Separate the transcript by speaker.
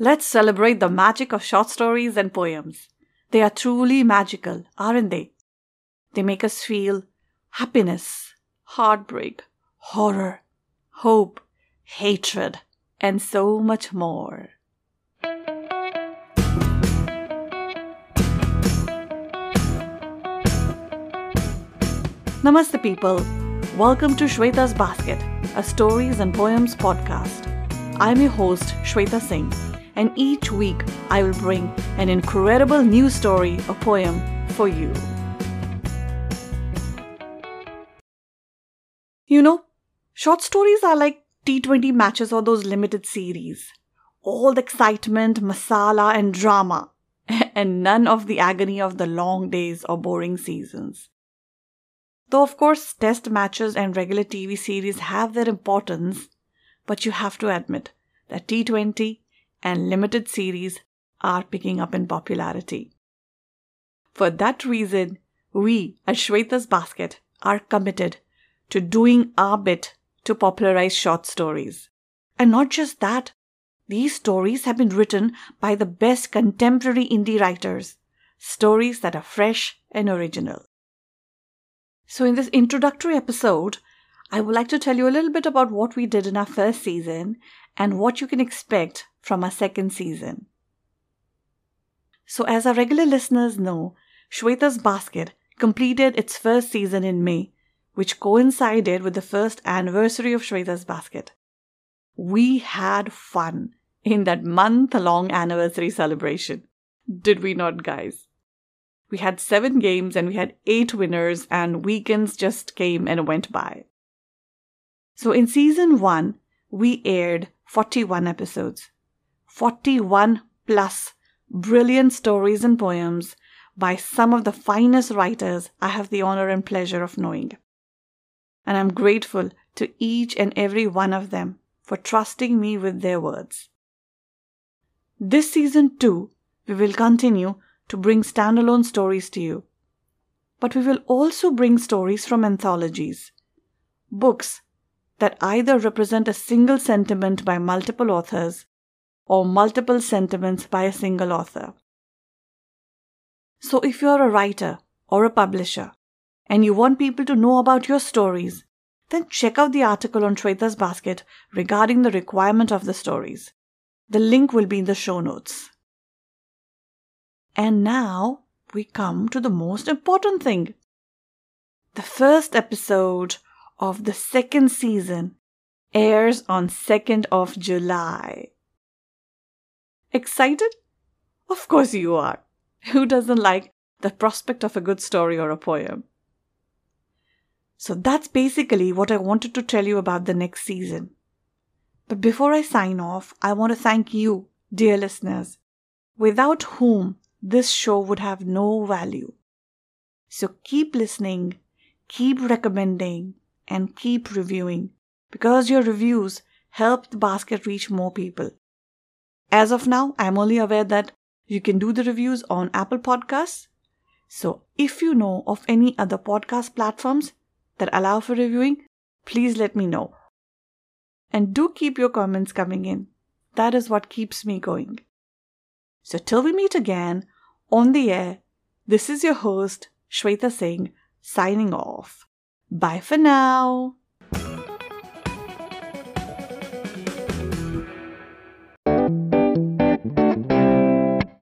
Speaker 1: Let's celebrate the magic of short stories and poems. They are truly magical, aren't they? They make us feel happiness, heartbreak, horror, hope, hatred, and so much more. Namaste, people. Welcome to Shweta's Basket, a stories and poems podcast. I'm your host, Shweta Singh, and each week I will bring an incredible new story or poem for you. You know, short stories are like T20 matches or those limited series. All the excitement, masala, and drama, and none of the agony of the long days or boring seasons. Though, of course, test matches and regular TV series have their importance, but you have to admit that T20 and limited series are picking up in popularity. For that reason, we at Shweta's Basket are committed to doing our bit to popularize short stories. And not just that, these stories have been written by the best contemporary indie writers, stories that are fresh and original. So, in this introductory episode, I would like to tell you a little bit about what we did in our first season and what you can expect from our second season. So, as our regular listeners know, Shweta's Basket completed its first season in May, which coincided with the first anniversary of Shweta's Basket. We had fun in that month long anniversary celebration. Did we not, guys? We had seven games and we had eight winners, and weekends just came and went by. So in season one, we aired 41 episodes. 41 plus brilliant stories and poems by some of the finest writers I have the honor and pleasure of knowing. And I'm grateful to each and every one of them for trusting me with their words. This season, too, we will continue to bring standalone stories to you. But we will also bring stories from anthologies, books that either represent a single sentiment by multiple authors or multiple sentiments by a single author. So, if you're a writer or a publisher and you want people to know about your stories, then check out the article on Shweta's Basket regarding the requirement of the stories. The link will be in the show notes. And now we come to the most important thing. The first episode of the second season airs on 2nd of July. Excited? Of course you are. Who doesn't like the prospect of a good story or a poem? So that's basically what I wanted to tell you about the next season. But before I sign off, I want to thank you, dear listeners, without whom this show would have no value. So keep listening, keep recommending, and keep reviewing because your reviews help the basket reach more people. As of now, I'm only aware that you can do the reviews on Apple Podcasts. So if you know of any other podcast platforms that allow for reviewing, please let me know. And do keep your comments coming in. That is what keeps me going. So till we meet again, on the air, this is your host, Shweta Singh, signing off. Bye for now.